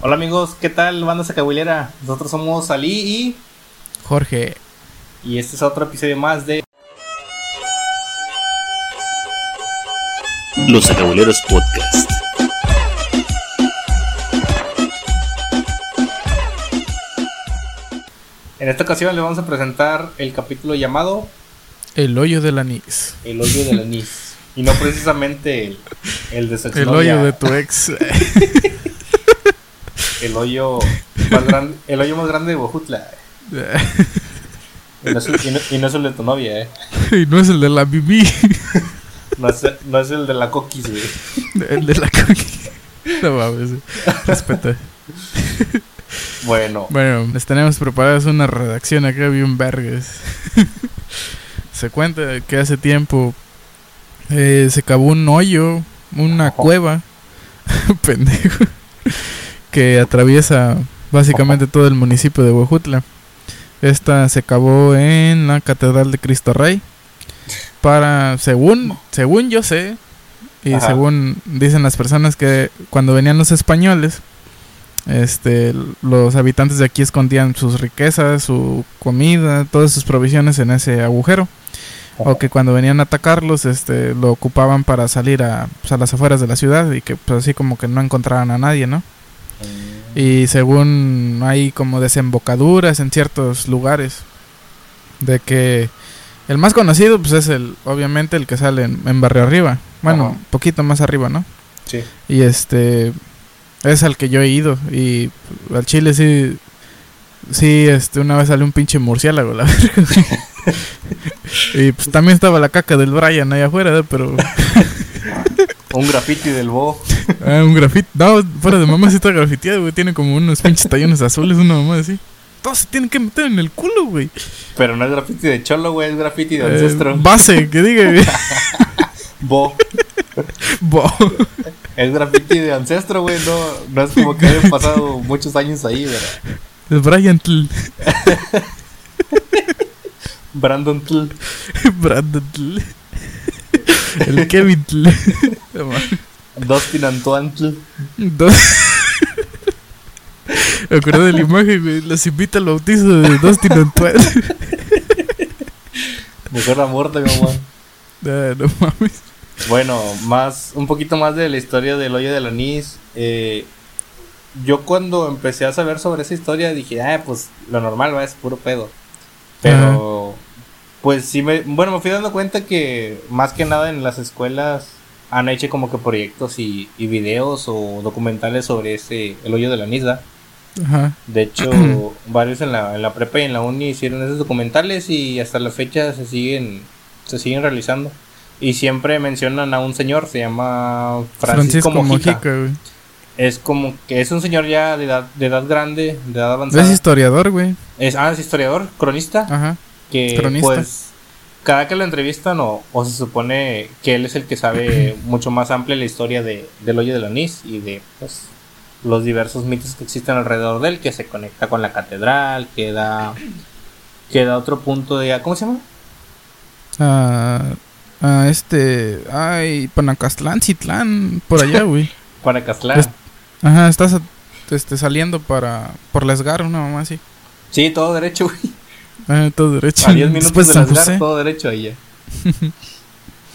Hola amigos, ¿qué tal banda sacabuilera? Nosotros somos Ali y Jorge. Y este es otro episodio más de Los Sacabuleros Podcast. En esta ocasión le vamos a presentar el capítulo llamado El hoyo del anís. El hoyo del anís. y no precisamente el, el de su El hoyo de tu ex. el hoyo más grande, el hoyo más grande de Bojutla. y, no es, y, no, y no es el de tu novia, eh. Y no es el de la Bibi. No es, no es el de la coquis, güey. El de la coquis. No mames. Respeta. Bueno. Bueno, les tenemos preparadas una redacción acá bien vergas. se cuenta que hace tiempo eh, se cavó un hoyo, una Ojo. cueva, pendejo, que atraviesa básicamente todo el municipio de Huejutla. Esta se cavó en la Catedral de Cristo Rey para, según, según yo sé, y Ajá. según dicen las personas que cuando venían los españoles, este, los habitantes de aquí escondían sus riquezas, su comida, todas sus provisiones en ese agujero. O que cuando venían a atacarlos, este, lo ocupaban para salir a, pues, a las afueras de la ciudad y que pues así como que no encontraran a nadie, ¿no? Y según hay como desembocaduras en ciertos lugares, de que el más conocido pues es el, obviamente el que sale en, en Barrio Arriba, bueno, Ajá. poquito más arriba, ¿no? Sí. Y este es al que yo he ido y al Chile sí sí este una vez salió un pinche murciélago la verga. y pues también estaba la caca del Brian ahí afuera, ¿eh? pero Un graffiti del Bo. ah, un grafiti, no, fuera de mamá sí está grafiteado, güey, tiene como unos pinches tallones azules, una mamá así. Todos se tienen que meter en el culo, güey. Pero no es graffiti de cholo, güey, es graffiti de Eh, ancestro. base, que diga, güey. Bo. Bo. Es graffiti de ancestro, güey. No, no es como que hayan pasado muchos años ahí, ¿verdad? El Brian Tl. Brandon Tl. Brandon Tl. El Kevin. Dustin Antoine. Me acordé de la imagen, güey. Los invita al bautizo de Dustin Antoine. Mejor de mi mamá. Ah, no mames. Bueno, más, un poquito más de la historia del hoyo del anís. Eh, yo cuando empecé a saber sobre esa historia dije, ah, pues lo normal va, es puro pedo. Pero, pues sí me, bueno, me fui dando cuenta que más que nada en las escuelas han hecho como que proyectos y, y videos o documentales sobre ese, el hoyo del anís, ¿verdad? Ajá. De hecho, varios en la, en la prepa y en la uni hicieron esos documentales y hasta la fecha se siguen, se siguen realizando. Y siempre mencionan a un señor, se llama Francisco, Mojica. güey. Es como que es un señor ya de edad, de edad grande, de edad Es avanzada. historiador, güey. Es, ah, es historiador, cronista, Ajá. Que cronista. pues cada que lo entrevistan o, o se supone que él es el que sabe mucho más amplia la historia de, del hoyo del anís y de pues, los diversos mitos que existen alrededor de él, que se conecta con la catedral, que da, que da otro punto de... ¿Cómo se llama? Ah, ah, este. Ay, Panacastlán, Citlán. Por allá, güey. Para Castlán. Es- Ajá, estás este, saliendo para. Por la Esgar, una mamá así. Sí, todo derecho, güey. Ah, todo derecho. A 10 minutos Después de San José. todo derecho ahí ya.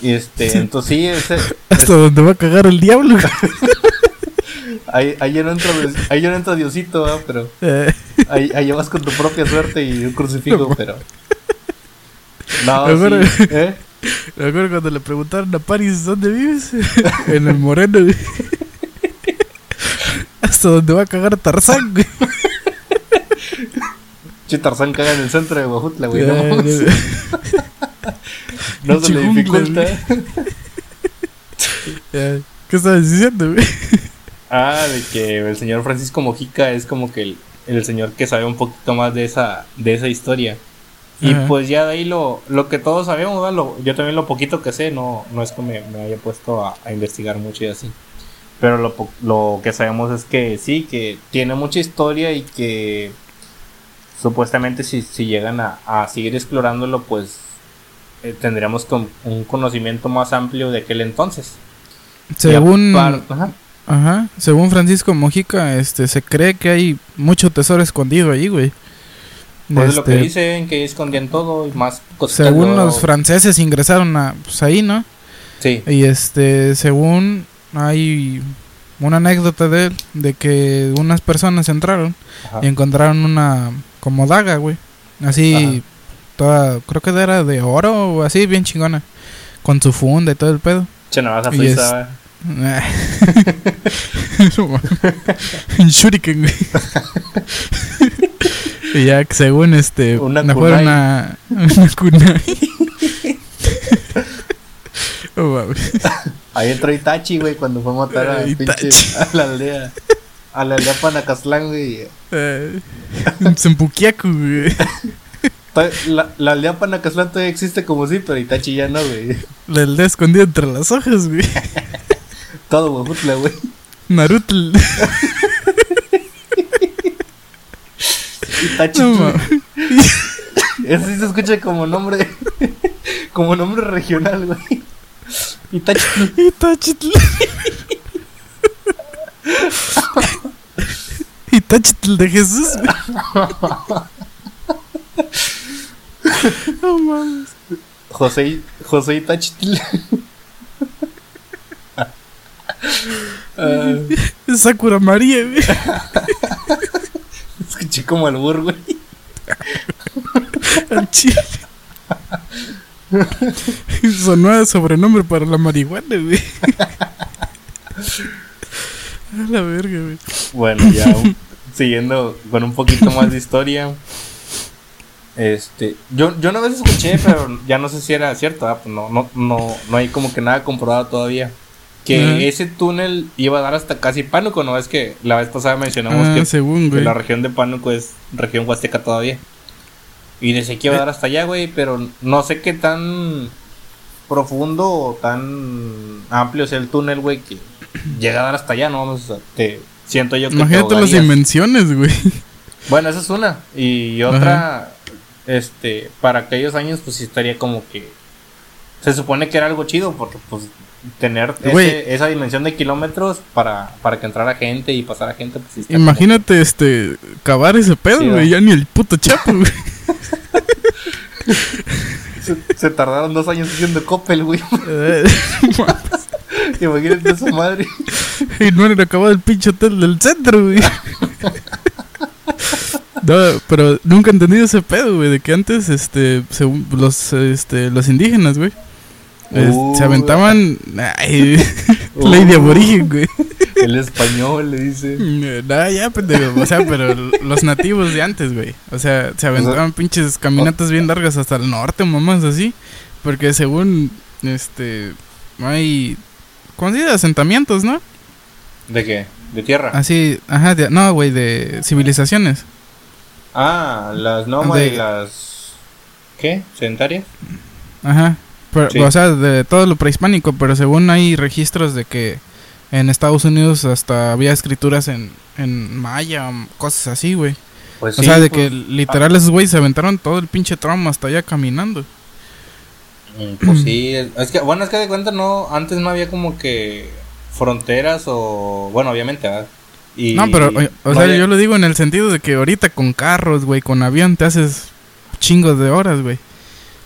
Y este, entonces sí, ese, Hasta donde va a cagar el diablo. ahí, ahí no entra, ahí no entra Diosito, ¿verdad? pero Eh, ahí, ahí vas con tu propia suerte y un crucifijo, pero... No, Ahora- sí, ¿eh? Me acuerdo cuando le preguntaron a Paris dónde vives. en el Moreno. Hasta donde va a cagar Tarzán, güey. Che, Tarzán caga en el centro de Guajutla, güey. No, Eh, no se le dificulta. ¿Qué estabas diciendo, güey? Ah, de que el señor Francisco Mojica es como que el, el señor que sabe un poquito más de esa, de esa historia. Y Ajá. pues ya de ahí lo, lo que todos sabemos. Lo- yo también lo poquito que sé, no, no es que me, me haya puesto a, a investigar mucho y así. Pero lo, lo que sabemos es que sí, que tiene mucha historia y que supuestamente si, si llegan a, a seguir explorándolo, pues eh, tendríamos con- un conocimiento más amplio de aquel entonces. Según, ajá. Ajá, según Francisco Mojica, este, se cree que hay mucho tesoro escondido ahí, güey. Pues es lo que Este, dicen, que escondían todo y más cosas. según los franceses ingresaron a, pues, ahí, ¿no? Sí. Y este, según hay una anécdota de él, de que unas personas entraron Ajá. y encontraron una como daga, güey. Así, Ajá. toda, creo que era de oro o así, bien chingona. Con su funda y todo el pedo. Che, navaja suiza. Shuriken, güey. y ya que según este, Una no fue kunai. una, una kunai. Oh. Ahí entró Itachi, güey, cuando fue a matar a, pinche- a la aldea. A la aldea Panacastlán, güey. Eh, un Zempuquiaco, güey. La, la aldea Panacastlán todavía existe como sí, pero Itachi ya no, güey. La aldea escondida entre las hojas, güey. Todo Huejutla, güey. Naruto. Itachi. No. Eso sí se escucha como nombre. Como nombre regional, güey. Itachi. Itachitl. Itachitl de Jesús, güey. No mames. José, José Itachi. Ah, Sakura María, güey. escuché como al burro, güey. Al chile. Sonó a sobrenombre para la marihuana, güey. A la verga, güey. Bueno, ya siguiendo con un poquito más de historia. Este, yo, yo una vez escuché, pero ya no sé si era cierto, ah, pues no, no, no, no hay como que nada comprobado todavía. Que ese túnel iba a dar hasta casi Pánuco, ¿no? Es que la vez pasada mencionamos Ah, que, según, que güey. la región de Pánuco es región huasteca todavía. Y decía que iba a dar hasta allá, güey, pero no sé qué tan profundo o tan amplio sea el túnel, güey, que llega a dar hasta allá, ¿no? O sea, te, siento yo que te Imagínate las dimensiones, güey. Bueno, esa es una. Y otra, este, para aquellos años, pues sí estaría como que. Se supone que era algo chido, porque pues tener ese- esa dimensión de kilómetros para, para que entrara gente y pasara gente, pues sí está como- Imagínate, este, cavar ese pedo, Sí, güey. Ya ni el puto chapo, güey. Se, se tardaron dos años haciendo Coppel, güey. Eh, Imagínate esa madre. y no han acabado el pinche hotel del centro, güey. No, pero nunca he entendido ese pedo, güey, de que antes, este, según los, este, los indígenas, güey, se aventaban, ay, ley de Uh. aborigen, güey. El español le dice. No, ya, pendejo, o sea, pero los nativos de antes, güey, o sea, se aventaban pinches caminatas bien largas hasta el norte, mamás, así, porque según, este, hay, ¿cómo se dice? Asentamientos, ¿no? ¿De qué? ¿De tierra? Así, ajá, de- no, güey, de civilizaciones. Ah, las nómadas y las. ¿Qué? ¿Sedentarias? Ajá. Pero, Sí. O sea, de todo lo prehispánico, pero según hay registros de que en Estados Unidos hasta había escrituras en, en maya, cosas así, güey. Pues o sí, sea, de pues, que literal esos güeyes se aventaron todo el pinche tramo hasta allá caminando. Mm, Pues sí, es que, bueno, es que de cuenta no, antes no había como que fronteras o, bueno, obviamente, ¿verdad? Y no, pero, o, sea, yo lo digo en el sentido de que ahorita con carros, güey, con avión te haces chingos de horas, güey.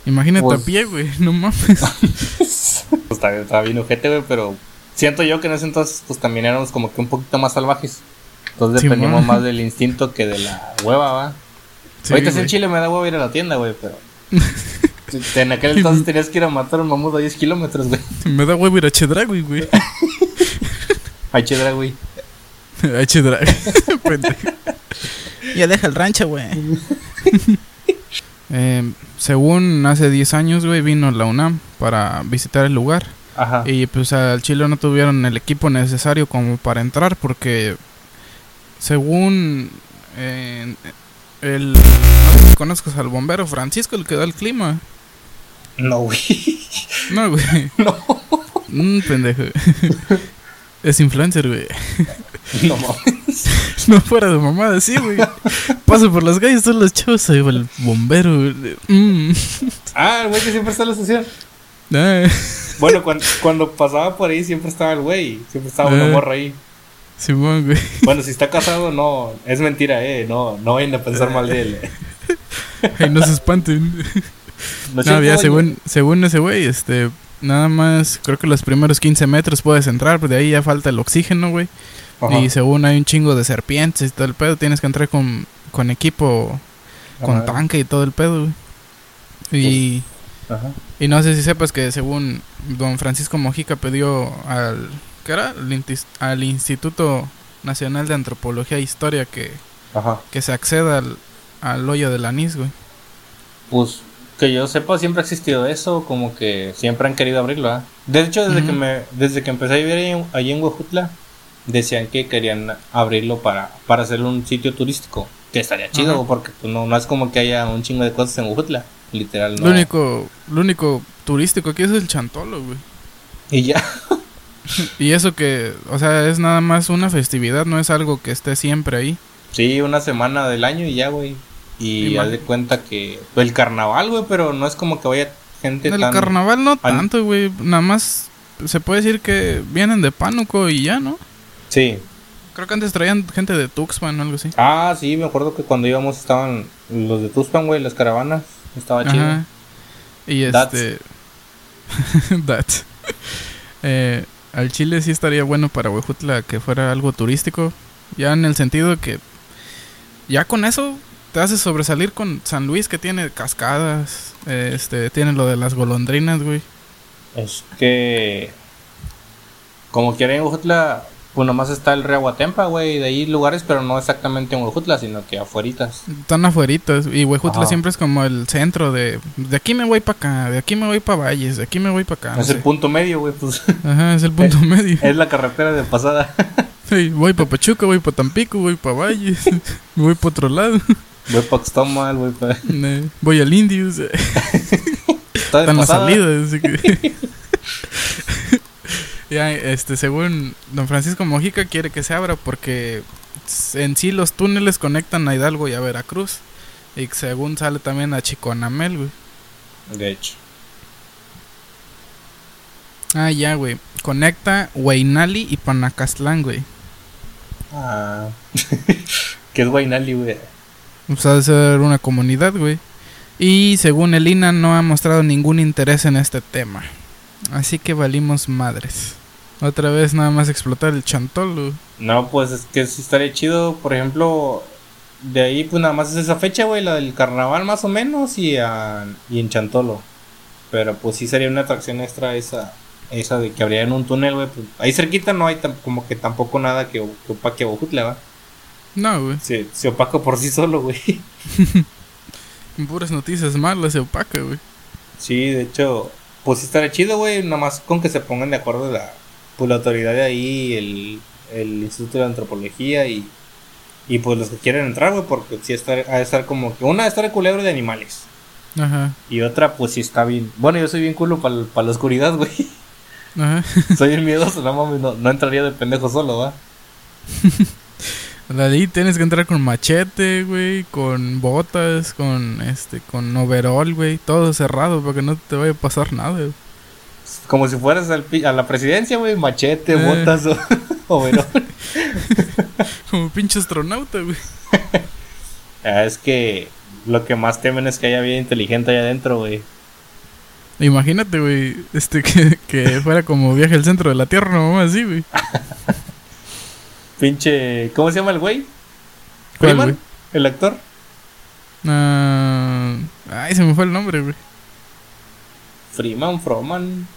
Imagínate Pues- a pie, güey, no mames. pues, está, está bien ojete, güey, pero siento yo que en ese entonces, pues también éramos como que un poquito más salvajes. Entonces Sí, dependíamos man. más del instinto que de la hueva, ¿va? Sí, Ahorita sí en. Chile me da hueva ir a la tienda, güey, pero... en aquel entonces tenías que ir a matar a un mamut a 10 kilómetros, güey. Me da huevo ir a Chedragui, güey. Ay, chedra, güey. Chedragui. Pendejo. ya deja el rancho, güey. Eh, según hace 10 años, güey, vino la UNAM para visitar el lugar. Ajá. Y pues al Chile no tuvieron el equipo necesario como para entrar porque según eh, el no sé si conozcas al bombero Francisco el que da el clima. No, güey. No, güey. No. Un pendejo. Es influencer, güey. No mames. No fuera de mamada, sí, güey. Paso por las calles, todos los chavos, ahí va el bombero. güey. Mm. Ah, el güey que siempre está en la estación. Ah, Bueno, cuando, cuando pasaba por ahí siempre estaba el güey. Siempre estaba una Eh. morra ahí. Simón, güey. Bueno, si está casado, no, es mentira, eh. No, no vayan a pensar mal de él. eh. Ay, no se espanten. No, No, ya según, según ese güey, este, nada más, creo que los primeros 15 metros puedes entrar, pero de ahí ya falta el oxígeno, güey. Ajá, Y según hay un chingo de serpientes y todo el pedo, tienes que entrar con, con equipo, con ajá, tanque y todo el pedo, güey. Y, ajá. y no sé si sepas que según don Francisco Mojica pidió al, ¿qué era? Al, Instituto Nacional de Antropología e Historia que, que se acceda al, al hoyo del anís, güey. Pues que yo sepa, siempre ha existido eso, como que siempre han querido abrirlo, ¿ah? De hecho, desde que me, desde que empecé a vivir ahí en, ahí en Huejutla, decían que querían abrirlo para, para hacerlo un sitio turístico. Que estaría chido, porque pues, no, no es como que haya un chingo de cosas en Huejutla. Literal, no. Lo único, lo único turístico aquí es el chantolo, güey. Y ya. Y eso que, o sea, es nada más una festividad, no es algo que esté siempre ahí. Sí, una semana del año y ya, güey. Y haz de cuenta que el carnaval, güey, pero no es como que vaya gente El tan... carnaval no an- tanto, güey. Nada más se puede decir que vienen de Pánuco y ya, ¿no? Sí. Creo que antes traían gente de Tuxpan o algo así. Ah, sí, me acuerdo que cuando íbamos estaban los de Tuspan, güey, las caravanas. Estaba chido. Ajá. Y That's- este. That. Eh, al Chile sí estaría bueno para Huejutla que fuera algo turístico. Ya en el sentido que. Ya con eso te hace sobresalir con San Luis que tiene cascadas. Este, tiene lo de las golondrinas, güey. Es que... Como quieren en Huejutla, pues nomás está el río Aguatempa, güey. De ahí lugares, pero no exactamente en Huejutla, sino que afueritas. Están afueritas. Y Huejutla Ajá. siempre es como el centro de. De aquí me voy para acá, de aquí me voy para Valles, de aquí me voy para acá. no es el punto medio, güey, pues. Ajá, es el punto medio. es la carretera de pasada. Sí, voy para Pachuca, voy para Tampico, voy para Valles, voy para otro lado. Voy para Axtomal, voy para... Voy al Indios. eh, Están las salidas. así que- ya, este, según don Francisco Mojica quiere que se abra porque en sí los túneles conectan a Hidalgo y a Veracruz. Y según sale también a Chicoanamel, güey. De hecho. Ah, ya, güey. Conecta Huaynali y Panacastlán, güey. Ah. que es Guaynali, güey. O sea, de ser una comunidad, güey. Y según el INA no ha mostrado ningún interés en este tema. Así que valimos madres. Otra vez nada más explotar el chantol, güey. No, pues es que sí estaría chido, por ejemplo, de ahí pues nada más es esa fecha, güey, la del carnaval más o menos y, a- y en Chantolo. Pero pues sí sería una atracción extra esa esa de que habría un túnel, güey. pues, ahí cerquita no hay como que tampoco nada que, que opaque a Bojutla, ¿va? No, güey. Se, se opaca por sí solo, güey. Puras noticias malas se opaca, güey. Sí, de hecho, pues sí estaría chido, güey, nada más con que se pongan de acuerdo la, pues, la autoridad de ahí, el, el Instituto de Antropología y, y pues los que quieren entrar, güey, porque sí estar, de estar como que una estar el culebro de animales Ajá, y otra pues sí está bien. Bueno, yo soy bien culo para la oscuridad, güey. ajá. soy el miedoso, no mames, no, no entraría de pendejo solo, ¿va? Ahí tienes que entrar con machete, güey, con botas, con este, con overall, güey, todo cerrado para que no te vaya a pasar nada, güey. Como si fueras al pi- a la presidencia, güey, machete, Eh. botas o overol. Como pinche astronauta, güey. Ah, es que lo que más temen es que haya vida inteligente allá adentro, güey. Imagínate, güey, este que, que fuera como viaje al centro de la Tierra, no así, güey. Pinche. ¿Cómo se llama el güey? ¿Cuál, Freeman, el actor. Ah, ay, se me fue el nombre, güey. Freeman, Froman.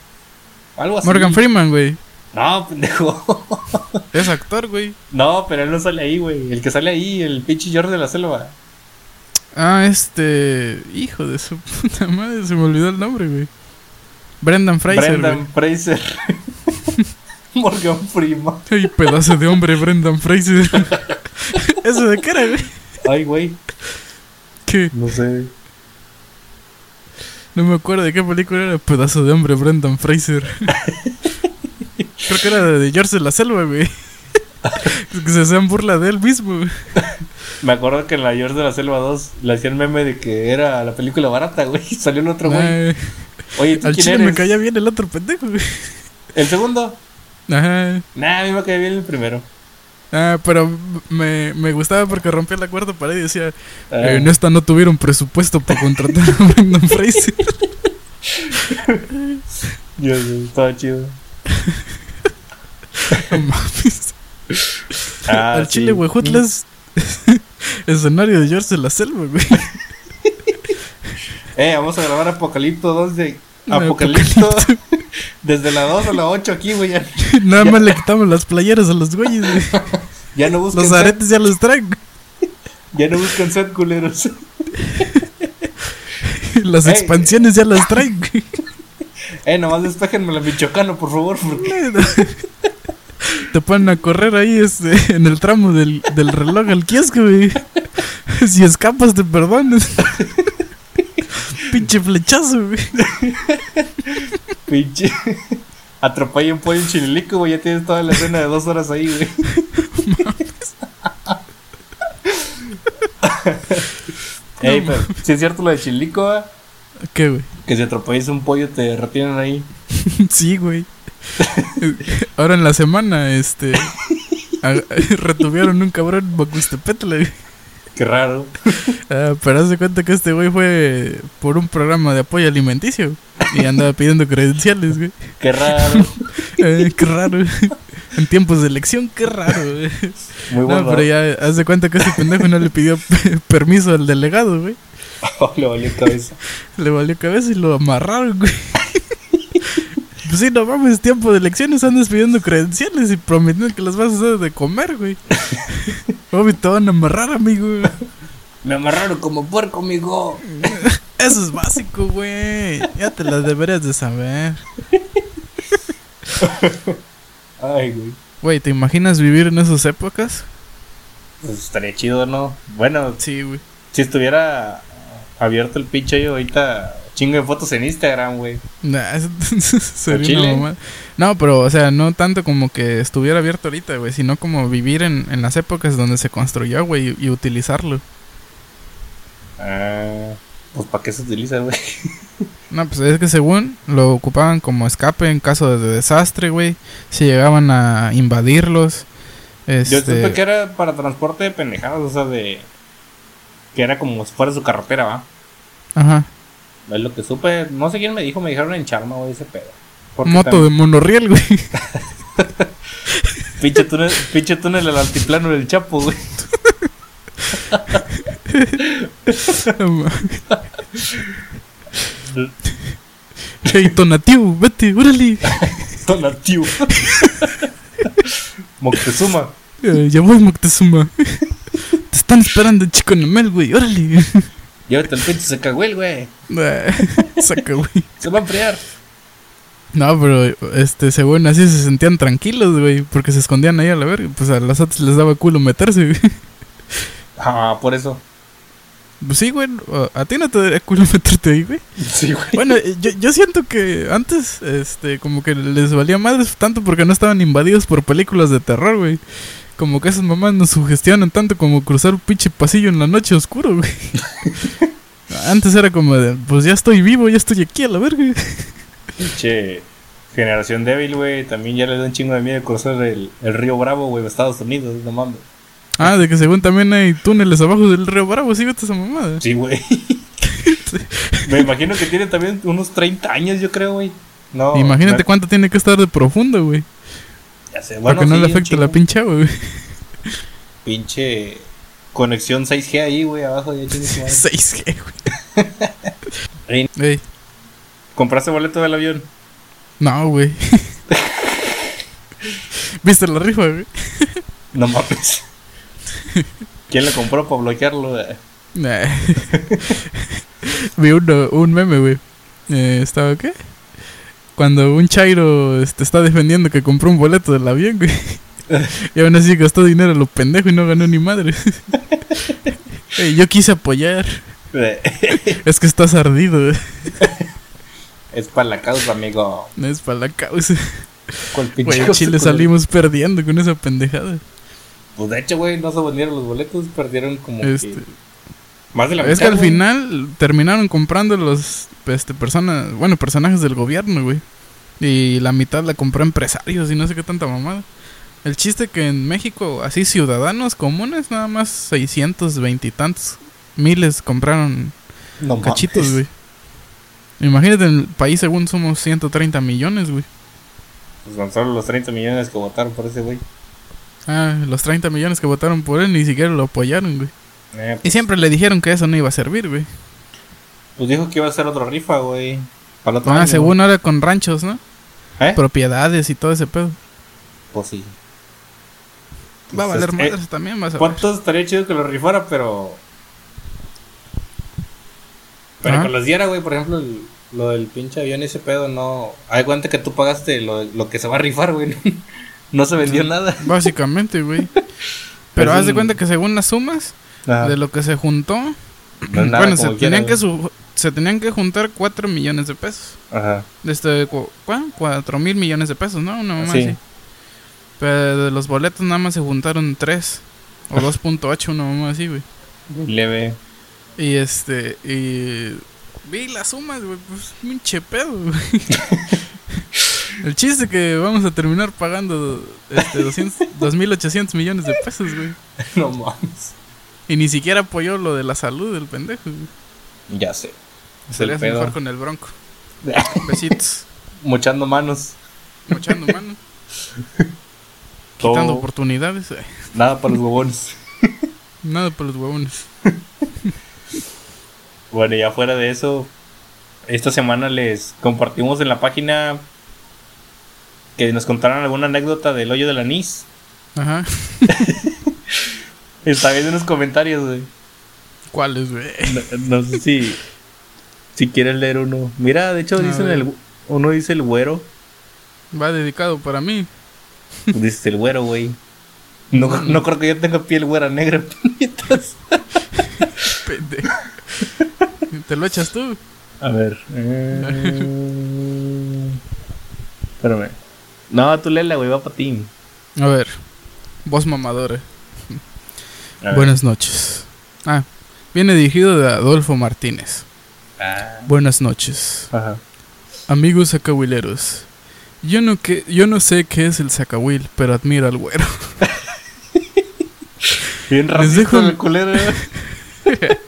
Algo así. Morgan Freeman, güey. No, pendejo. Es actor, güey. no, pero él no sale ahí, güey. El que sale ahí, el pinche George de la selva. Ah, este. Hijo de su puta madre, se me olvidó el nombre, güey. Brendan Fraser, Brendan Fraser. Morgan Freeman. Ay, pedazo de hombre, Brendan Fraser. ¿Eso de qué era, güey? Ay, güey. ¿Qué? No sé. No me acuerdo de qué película era. Pedazo de hombre, Brendan Fraser. Creo que era de George de la Selva, güey. que se hacían burla de él mismo, güey. Me acuerdo que en la George de la Selva 2 le hacían meme de que era la película barata, güey. Salió el otro güey. Ay, Oye, ¿tú al quién chile eres? me caía bien el otro pendejo, güey. ¿El segundo? Ajá. Nah, a mí me caía bien el primero. Ah, pero me, me gustaba porque rompía la cuarta pared y decía, Ah. "Eh, en esta no tuvieron presupuesto para contratar a Brendan Fraser. Yo, yo, estaba chido. No mames. Ah, Al sí. chile, güey, Jutla es escenario de George de la Selva, güey. Eh, vamos a grabar Apocalipto 2 de. Apocalipto. Desde la 2 a la 8 aquí, güey. Ya, Nada más le quitamos las playeras a los güeyes, güey. ya no busquen Los set. aretes ya los traen. Ya no busquen set, culeros. Las Ey. expansiones ya las traen, güey. Eh, nomás despejenme la Michoacano, por favor. Porque... Te ponen a correr ahí este, en el tramo del, del reloj al kiosco, güey. Si escapas, te perdonas. Pinche flechazo, güey. Pinche. Atropella un pollo en chililico, güey. Ya tienes toda la escena de dos horas ahí, güey. Ey, pero si es cierto lo de chililico, ¿eh? ¿Qué, güey? que si atropellas un pollo te retienen ahí. Sí, güey. Ahora en la semana, este. retuvieron un cabrón Bacustepetl, güey. Qué raro. Ah, pero haz de cuenta que este güey fue por un programa de apoyo alimenticio y andaba pidiendo credenciales, güey. Qué raro. Eh, qué raro. En tiempos de elección, qué raro, güey. Muy bueno. No, pero ya haz de cuenta que este pendejo no le pidió permiso al delegado, güey. le valió cabeza. Le valió cabeza y lo amarraron, güey. Pues sí, no mames, tiempo de elecciones andas pidiendo credenciales y prometiendo que las vas a hacer de comer, güey. Obvio, te van a amarrar, amigo. Me amarraron como puerco, amigo. Eso es básico, güey. Ya te las deberías de saber. Ay, güey. Güey, ¿te imaginas vivir en esas épocas? Pues estaría chido, ¿no? Bueno, Sí, güey. si estuviera abierto el pinche yo ahorita chingo de fotos en Instagram, güey. Nah, sería una. No, pero, o sea, no tanto como que estuviera abierto ahorita, güey, sino como vivir en, en las épocas donde se construyó, güey, y, y utilizarlo. Ah, pues ¿para qué se utiliza, güey? No, pues es que según lo ocupaban como escape en caso de desastre, güey. Si llegaban a invadirlos. Yo Este, supe que era para transporte de pendejadas, o sea, de... Que era como si fuera su carretera, ¿va? Ajá. Es lo que supe. No sé quién me dijo, me dijeron en Charma, güey, ese pedo. Porque Moto tam- de monorriel, güey. Pinche túnel, pinche túnel al altiplano del Chapo, güey. Hey, Tonatiu, vete, órale. Tonatiuh. Moctezuma. Eh, ya voy, Moctezuma. Te están esperando, chico Namel, güey, órale. Llévate el pinche secagüel, güey. Eh, Saca, güey. Se va a enfriar. No, pero este, según así se sentían tranquilos, güey, porque se escondían ahí a la verga. Pues a las otras les daba culo meterse, güey. Ah, por eso. Pues sí, güey, a- a ti no te daría culo meterte ahí, güey. Sí, güey. Bueno, eh, yo, yo siento que antes, este, como que les valía madres tanto porque no estaban invadidos por películas de terror, güey. Como que esas mamás nos sugestionan tanto como cruzar un pinche pasillo en la noche oscuro, güey. Antes era como de, pues ya estoy vivo, ya estoy aquí a la verga. Pinche generación débil, güey. También ya le da un chingo de miedo cruzar el, el río Bravo, güey, de Estados Unidos, no mames. Ah, de que según también hay túneles abajo del río Bravo, sí, vete esa mamada. Sí, güey. Me imagino que tiene también unos 30 años, yo creo, güey. No. Imagínate cuánto tiene que estar de profundo, güey. Ya sé, Para bueno, que no sí, le afecte la pinche agua, güey. Pinche conexión 6G ahí, güey, abajo ya madre. 6G, güey. Ey, Ey, ¿Compraste boleto del avión? no, güey. ¿Viste la rifa, güey? No mames. ¿Quién le compró para bloquearlo? Nah. Vi uno, un meme, güey. Eh, ¿Estaba qué? Cuando un chairo este, está defendiendo que compró un boleto del avión, güey. Y aún así gastó dinero a lo pendejo y no ganó ni madre. Yo quise apoyar. Es que estás ardido, güey. Es para la causa, amigo. No es para la causa. ¿Cuál pinche Güey, Chile salimos perdiendo con esa pendejada. Pues de hecho, güey, no se vendieron los boletos, perdieron como Este, que más de la es que mitad, al güey. final terminaron comprando los este, personas, bueno, personajes del gobierno, güey. Y la mitad la compró empresarios y no sé qué tanta mamada. El chiste que en México, así ciudadanos comunes, nada más 620 y tantos miles compraron No cachitos, mames. güey. Imagínate, en el país según somos 130 millones, güey. Pues son solo los 30 millones que votaron por ese güey. Ah, los 30 millones que votaron por él ni siquiera lo apoyaron, güey. Eh, Y pues, siempre le dijeron que eso no iba a servir, güey. pues dijo que iba a ser otra rifa, güey. Para el otro Ah, año. según ahora con ranchos, ¿no? ¿Eh? Propiedades y todo ese pedo. Pues sí. Va a Pues, valer eh, madres también, vas a ver. ¿Cuánto estaría chido que lo rifara, pero. Pero Ajá. que los diera, güey, por ejemplo, el- lo del pinche avión y ese pedo, no. Hay cuenta que tú pagaste lo, lo que se va a rifar, güey. No se vendió nada. Básicamente, güey. Pero Pero es haz de cuenta que según las sumas de lo que se juntó, No nada bueno, se tenían, que su- se tenían que juntar 4 millones de pesos. Ajá. Desde cu- ¿cuá? 4 mil millones de pesos, ¿no? Una mamá Sí. así. Pero de los boletos nada más se juntaron 3 o 2.8, una mamá así, güey. Leve. Y este, y vi las sumas, güey, pues pinche pedo, güey. El chiste que vamos a terminar pagando este 200, 2.800 millones de pesos, güey. No mames. Y ni siquiera apoyó lo de la salud del pendejo, güey. Ya sé. Es Sería mejor con el bronco. Besitos. Mochando manos. Mochando mano. Todo- Quitando oportunidades. ay, Nada para los huevones. Nada por los huevones. Bueno, ya fuera de eso, esta semana les compartimos en la página que nos contaran alguna anécdota del hoyo del anís. Ajá. Está viendo en los comentarios, güey. ¿Cuáles, güey? No, no sé si, si quieres leer uno. Mira, de hecho, dicen el, uno dice el güero. Va dedicado para mí. Dice el güero, güey. No, no creo que yo tenga piel güera negra, puñetas. Pendejo. ¿Te lo echas tú? A ver. eh, Espérame. No, tú léela, güey, va para ti. A ver. Voz mamadora. A ver. Buenas noches. Ah, viene dirigido de Adolfo Martínez. Ah, Buenas noches. ajá. Amigos sacahuileros. Yo no, que, yo no sé qué es el sacahuil, pero admiro al güero. Bien Les dejo- el culero. ¿eh?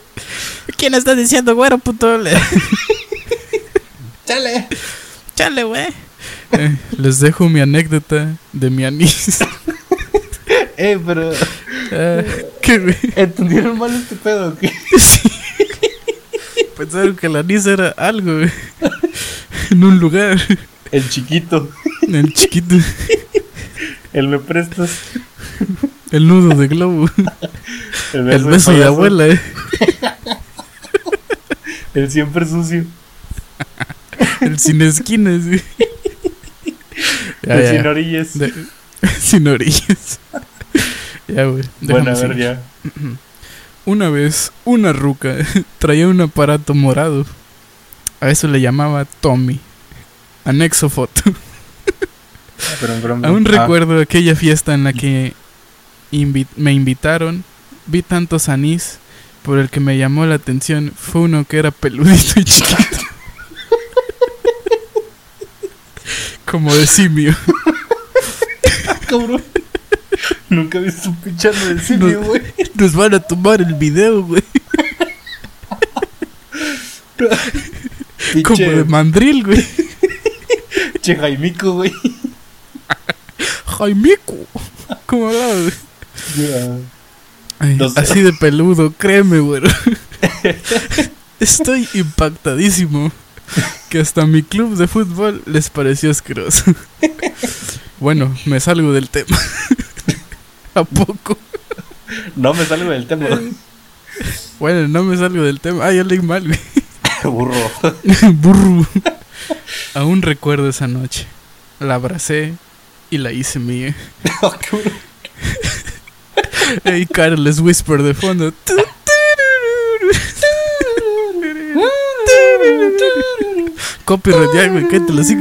¿Quién está diciendo güero, puto? Chale. Chale, güey. Eh, les dejo mi anécdota de mi anís. Eh, pero. Ah, ¿Qué? ¿Entendieron mal este pedo? o qué? Pensaron que el anís era algo, güey. En un lugar. El chiquito. El chiquito. El me prestas. El nudo de globo. El El beso de abuela, eh. El siempre sucio. El sin esquinas, güey. Ya, el ya. sin orillas. De- sin orillas. ya, güey. bueno, a ver, ya. Una vez, una ruca traía un aparato morado. A eso le llamaba Tommy. Anexo foto. Pero, pero, Aún ah, recuerdo aquella fiesta en la que invi- me invitaron. Vi tantos anís. Por el que me llamó la atención fue uno que era peludito y chiquito. Como de simio. cabrón. Nunca he visto un pinchando de simio, güey. Nos van a tomar el video, güey. Como de mandril, güey. pinche Jaimico, güey. Jaimico. ¿Cómo hablaba, güey? Ya. Ay, No sé. Así de peludo, créeme, güey. Estoy impactadísimo. Que hasta mi club de fútbol les pareció asqueroso. Bueno, me salgo del tema. ¿A poco? No me salgo del tema. Bueno, no me salgo del tema. Ah, ya leí mal, güey. Burro. Burro. Aún recuerdo esa noche. La abracé y la hice mía. Oh, cabrón. Y Carlos Whisper de fondo. Copyright ya, güey, cállate la hocico.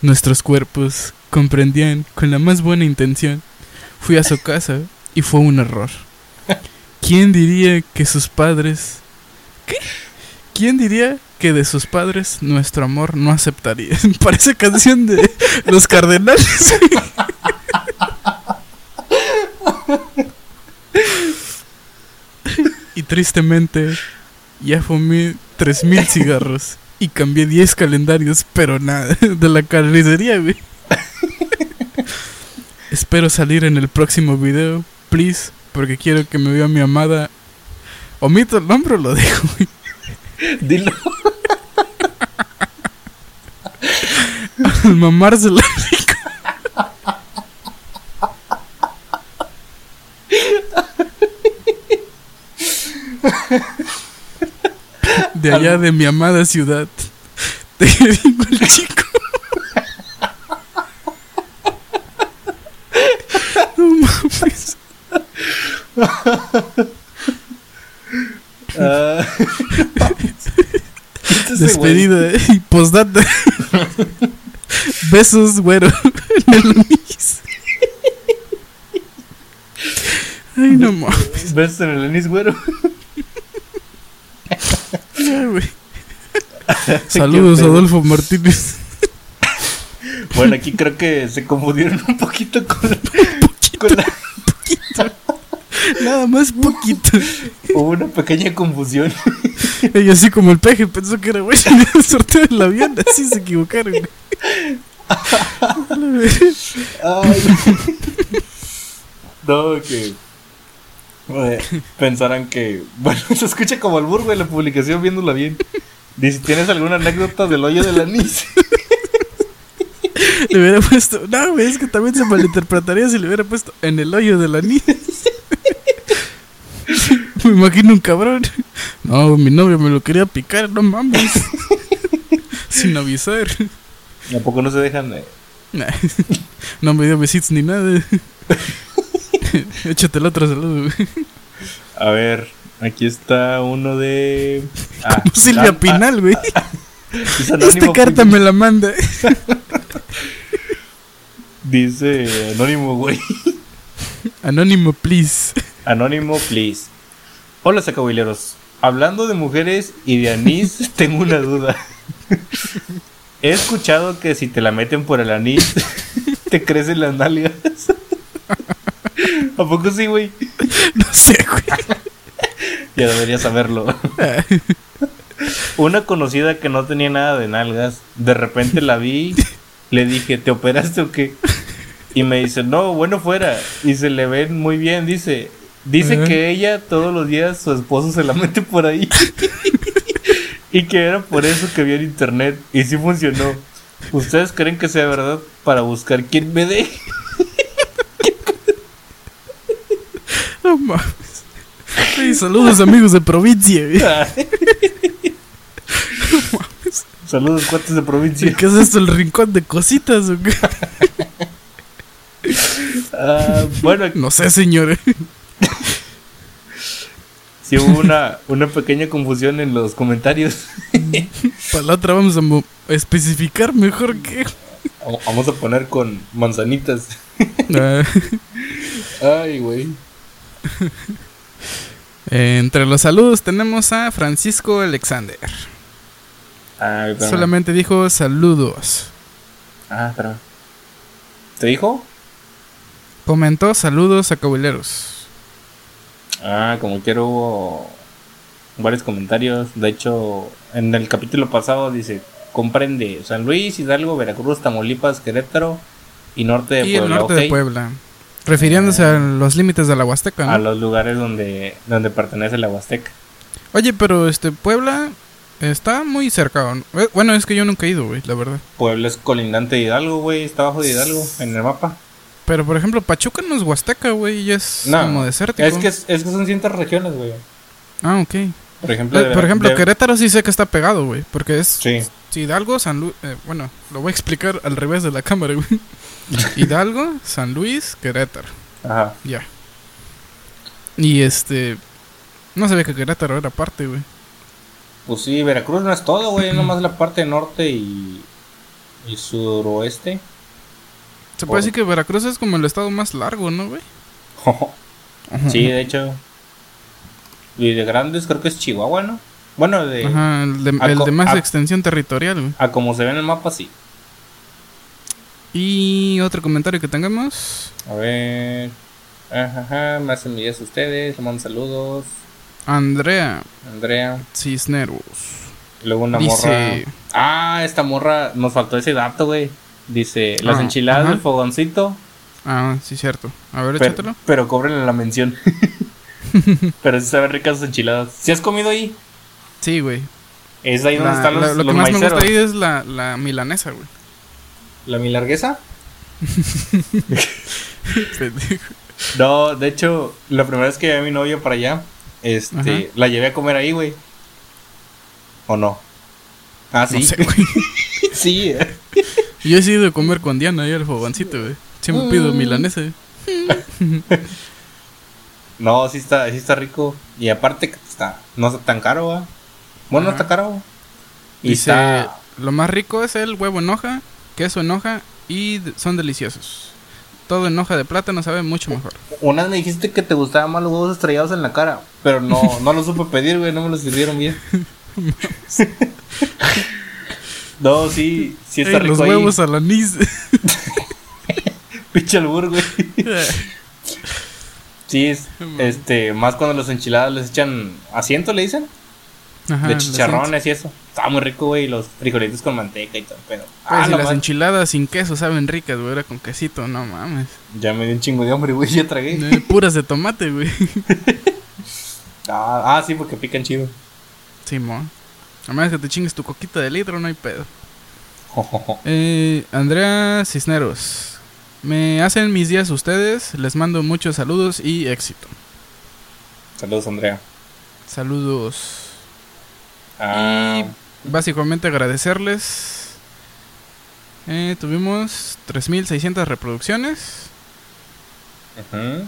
Nuestros cuerpos comprendían con la más buena intención. Fui a su casa y fue un error. ¿Quién diría que sus padres... ¿Qué? ¿Quién diría que de sus padres nuestro amor no aceptaría. Parece canción de los cardenales. y tristemente ya fumé tres mil cigarros y cambié 10 calendarios, pero nada, de la carnicería, güey. Espero salir en el próximo video, please, porque quiero que me vea mi amada. ¿Omito el nombre o lo dejo, güey? Dilo. Al mamársela De allá de mi amada ciudad. Te digo el chico. No mames. Ah. Despedida eh, y postdata. Besos, güero. En el anís. Ay, no mames. ¿Ves en el anís, güero? Ya, güey. Saludos. Adolfo Martínez. Bueno, aquí creo que se confundieron un poquito con la, con la- Nada más poquito. Hubo una pequeña confusión. Y así como el peje pensó que era güey. El sorteo del avión. Así se equivocaron. Ay. No, que. eh, pensarán que. Bueno, se escucha como albur, güey, la publicación viéndola bien. Dice: ¿Tienes alguna anécdota del hoyo del anís? Le hubiera puesto. No, güey, es que también se malinterpretaría si le hubiera puesto en el hoyo del anís. Me imagino un cabrón. No, mi novio me lo quería picar, no mames. Sin avisar. ¿A poco no se dejan.? eh? Nah, No me dio besitos ni nada. Échate el otro saludo, güey. A ver, aquí está uno de. Ah, Silvia ah, Pinal, güey. ah, es Esta carta me la manda. Dice Anónimo, güey. Anónimo, please. Anónimo, please. Hola, sacabuileros. Hablando de mujeres y de anís, tengo una duda. He escuchado que si te la meten por el anís, te crecen las nalgas. ¿A poco sí, güey? No sé, güey. Ya deberías saberlo. Una conocida que no tenía nada de nalgas, de repente la vi, le dije, ¿te operaste o qué? Y me dice, no, bueno fuera. Y se le ven muy bien, dice. Dice que ella todos los días su esposo se la mete por ahí. y que era por eso que vio en internet. Y sí funcionó. ¿Ustedes creen que sea verdad para buscar quién me dé? No mames. Ay, saludos, amigos de provincia. Saludos, cuates de provincia. ¿Qué es esto? ¿El rincón de cositas o qué? Ah, bueno, No sé, señor. sí hubo una, una pequeña confusión en los comentarios. Para la otra vamos a mo- a especificar mejor que. Vamos a poner con manzanitas. Ah, Ay, güey. Eh, entre los saludos tenemos a Francisco Alexander. Espérame. Solamente dijo saludos. Ah, espérame. ¿Te dijo? Comentó saludos a cabuleros. Ah, como quiero hubo varios comentarios. De hecho, en el capítulo pasado dice, comprende San Luis, Hidalgo, Veracruz, Tamaulipas, Querétaro y norte de y el Puebla. norte ok. de Puebla. Refiriéndose a los límites de la Huasteca, ¿no? A los lugares donde, donde pertenece la Huasteca. Oye, pero este Puebla está muy cerca. ¿no? Eh, Bueno, es que yo nunca he ido, güey, la verdad. Puebla es colindante de Hidalgo, güey. Está abajo de Hidalgo en el mapa. Pero por ejemplo, Pachuca no es Huasteca, güey, y es No, como desértico. Es que, es, es que son ciertas regiones, güey. Ah, ok. Por ejemplo, Eh, de- por ejemplo, de- Querétaro sí sé que está pegado, güey, porque es Sí. Hidalgo, San Luis, bueno, lo voy a explicar al revés de la cámara, güey. Hidalgo, San Luis, Querétaro, Ajá. ya. Y este, no sabía que Querétaro era parte, güey. Pues sí, Veracruz no es todo, güey. Nomás la parte norte y, y suroeste. Se Por- puede decir que Veracruz es como el estado más largo, ¿no, güey? sí, de hecho. Y de grandes creo que es Chihuahua, ¿no? Bueno, de, Ajá, el de, el co- de más a- extensión territorial, güey. a como se ve en el mapa, sí. Y otro comentario que tengamos. A ver. Ajá, ajá, más envías ustedes, le mando saludos. Andrea Andrea. Cisneros. Luego una Dice- morra. Ah, esta morra, nos faltó ese dato, güey. Dice, las Ah, enchiladas ajá. del fogoncito, Ah, sí, cierto. A ver, pero, échatelo. pero cóbrenle la mención. pero sí saben ricas sus enchiladas. ¿Si has comido ahí? Sí, güey. Es ahí donde La- están los, la- lo los que más me gusta ahí es la, la milanesa, güey. ¿La milarguesa? Pendejo. No, de hecho, la primera vez que llevé a mi novia para allá, este, Ajá. la llevé a comer ahí, güey. ¿O no? Ah, sí. No sé, güey. sí. eh. Yo he sido a comer con Diana ahí al fogoncito, güey. Siempre pido Mm. milanesa. güey. No, sí está, sí está rico. Y aparte que está, no está tan caro, ¿va? Bueno, no está caro. Y Dice, está... lo más rico es el huevo en hoja, queso en hoja y son deliciosos. Todo en hoja de plátano sabe mucho mejor. Una vez me dijiste que te gustaban más los huevos estrellados en la cara, pero no, no lo supe pedir, güey, no me los sirvieron bien. no, sí, sí está Ey, rico los huevos al anís. Pinche albur, güey. Sí, es, este, más cuando los enchiladas les echan asiento, le dicen, Ajá, de chicharrones y eso. Está muy rico, güey, y los frijolitos con manteca y todo, pero... Pues, Ah, la las enchiladas sin queso saben ricas, güey, era con quesito, no mames. ya me dio un chingo de hambre, güey, ya tragué. Eh, Puras de tomate, güey. Ah, ah, sí, porque pican chido. Simón. A menos que te chingues tu coquita de litro, no hay pedo. Eh, Andrea Cisneros. Me hacen mis días ustedes. Les mando muchos saludos y éxito. Saludos, Andrea. Saludos. Ah, Básicamente agradecerles. Eh, tuvimos 3.600 reproducciones. ujú.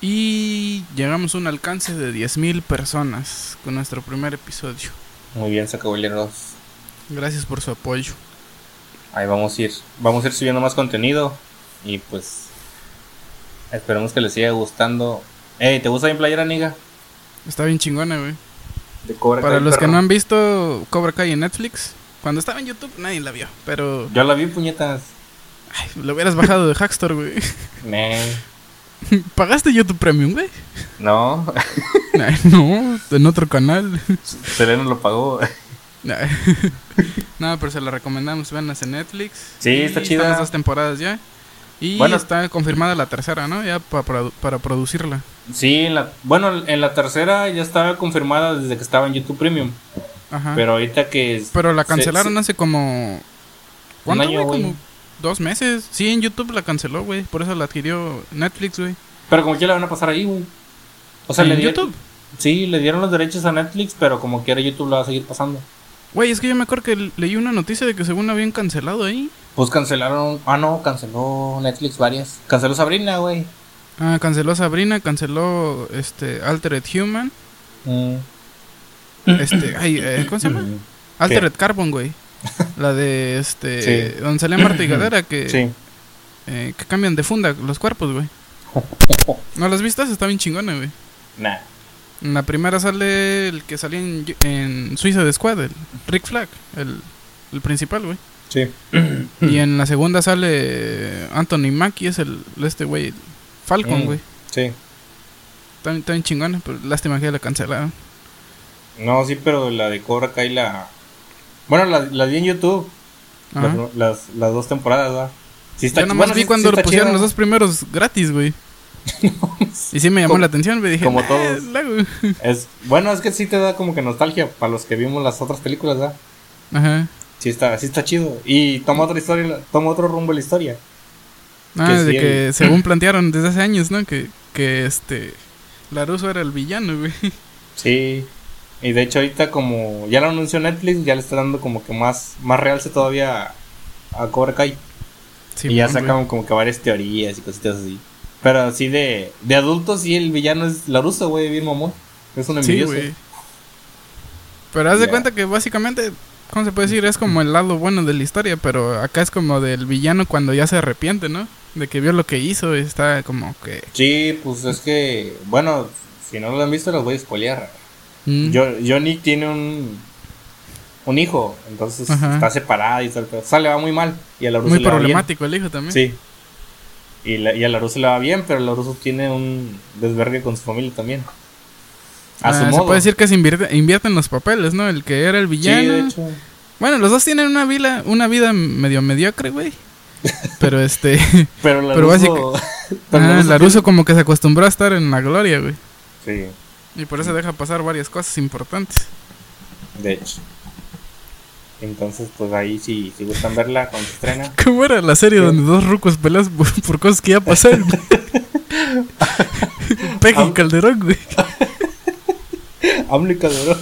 Y llegamos a un alcance de 10.000 personas con nuestro primer episodio. Muy bien, sacaboleros. Gracias por su apoyo. Ahí vamos a ir. Vamos a ir subiendo más contenido. Y pues. Esperemos que les siga gustando. Ey, ¿te gusta mi playera, amiga? Está bien chingona, güey. De Cobra Para Kai, los que no han visto Cobra Kai en Netflix, cuando estaba en YouTube nadie la vio. Pero Yo la vi, puñetas. ay, lo hubieras bajado de Hackstore, güey. ¿Pagaste YouTube Premium, güey? No. Ay, no, en otro canal. Selena lo pagó. No, pero se la recomendamos. Veanlas en Netflix. Sí, está están chida. las dos temporadas ya. Y Bueno. está confirmada la tercera, ¿no? Ya pa- para, para producirla. Sí, en la, bueno, en la tercera ya estaba confirmada desde que estaba en YouTube Premium. Ajá. Pero, Pero ahorita que. la se- cancelaron se- hace como. ¿Cuánto, año, güey. Como dos meses. Sí, en YouTube la canceló, güey. Por eso la adquirió Netflix, güey. Pero como que la van a pasar ahí, güey. O sea, ¿En le dieron. YouTube? Sí, le dieron los derechos a Netflix, pero como quiera YouTube la va a seguir pasando. Güey, es que yo me acuerdo que leí una noticia de que según la habían cancelado ahí. Pues cancelaron. Ah, no, canceló Netflix varias. Canceló Sabrina, güey. Ah, canceló Sabrina, canceló este Altered Human. Mm. Este, ay, eh, ¿cómo se llama? Altered Carbon, güey. La de este. Sí. Donde salía Marta y Gadera que, Sí. eh, que cambian de funda los cuerpos, güey. ¿No las vistas? Está bien chingona, güey. Nah. En la primera sale el que salía en, en Suiza de Squad, el Rick Flag, el, el principal, güey. Sí. Y en la segunda sale Anthony Mackie, es el este güey, Falcon, Mm. güey. Sí. Está, bien- está bien chingona, pero lástima que la cancelaron. No, sí, pero la de Cobra Kai la. Bueno, la, la vi en YouTube. Las, las, las dos temporadas, ¿verdad? Sí está Yo nomás bueno, vi sí- cuando sí lo pusieron los dos primeros gratis, güey. y sí me llamó Como- la atención, güey. Dije, como "Nah, todos". la hago". Es, bueno, es que sí te da como que nostalgia para los que vimos las otras películas, ¿verdad? Ajá. Sí está, sí está chido. Y toma otra historia, toma otro rumbo la historia. Ah, Que de sí, que el- según plantearon desde hace años, ¿no? Que, que este. Laruso era el villano, güey. Sí. Y de hecho ahorita como ya lo anunció Netflix, ya le está dando como que más, más realce todavía a, a Cobra Kai. Sí, y ya sacan como que varias teorías y cositas así. Pero así de, de adultos sí el villano es Laruso, güey, bien mamón. Es un güey. Sí, envidioso. güey. Pero haz de cuenta que básicamente, ¿cómo se puede decir? Es como el lado bueno de la historia, pero acá es como del villano cuando ya se arrepiente, ¿no? De que vio lo que hizo y está como que. Sí, pues es que, bueno, si no lo han visto los voy a spoilear. Mm. Yo, Johnny tiene un, un hijo, entonces Ajá. está separada y tal. Pero, o sea, le va muy mal. Y a la Muy problemático el hijo también. Sí. Y, la, y a la Russo le va bien, pero la Russo tiene un desvergue con su familia también. A Ah, su se modo. puede decir que se invierte, invierten los papeles, ¿no? El que era el Sí, villano. de hecho. Bueno, los dos tienen una vida, una vida medio mediocre, güey. Pero este. Pero la Pero pero ah, Russo la Russo como que se acostumbró a estar en la gloria, güey. tiene- Y por eso deja pasar varias cosas importantes. Sí, de hecho. Entonces, pues ahí si, si gustan verla cuando se estrena. ¿Cómo era la serie donde dos rucos peleas por, por cosas que ya pasaron? Peggy y Calderón, güey. AMLO y Calderón.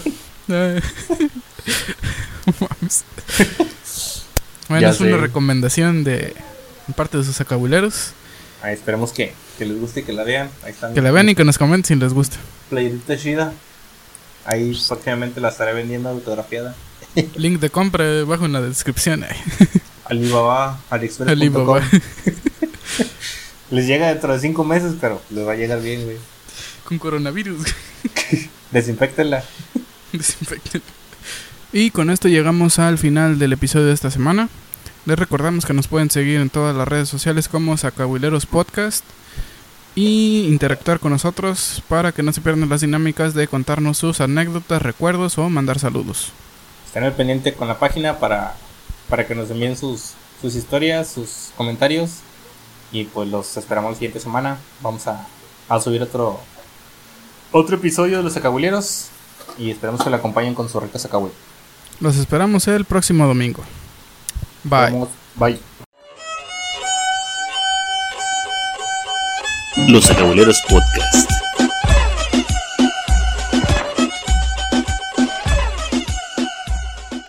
Bueno, Ya es una sé. recomendación de parte de sus acabuleros. Ahí esperemos que, que les guste y que la vean. Ahí están. Que la vean y que nos comenten si les gusta. Playerita chida. Ahí próximamente la estaré vendiendo autografiada. Link de compra bajo en la descripción. Alibaba, AliExpress.com. Alibaba. Les llega dentro de cinco meses, pero les va a llegar bien, güey. Con coronavirus. Desinfectenla. Desinfecten. Y con esto llegamos al final del episodio de esta semana. Les recordamos que nos pueden seguir en todas las redes sociales como Sacabuleros Podcast y interactuar con nosotros para que no se pierdan las dinámicas de contarnos sus anécdotas, recuerdos o mandar saludos. Estén al pendiente con la página para, para que nos envíen sus, sus historias, sus comentarios. Y pues los esperamos la siguiente semana. Vamos a, a subir otro otro episodio de los acabuleros. Y esperamos que lo acompañen con su rica sacabuel. Los esperamos el próximo domingo. Bye. Vamos, Bye. Los Acabuleros Podcast.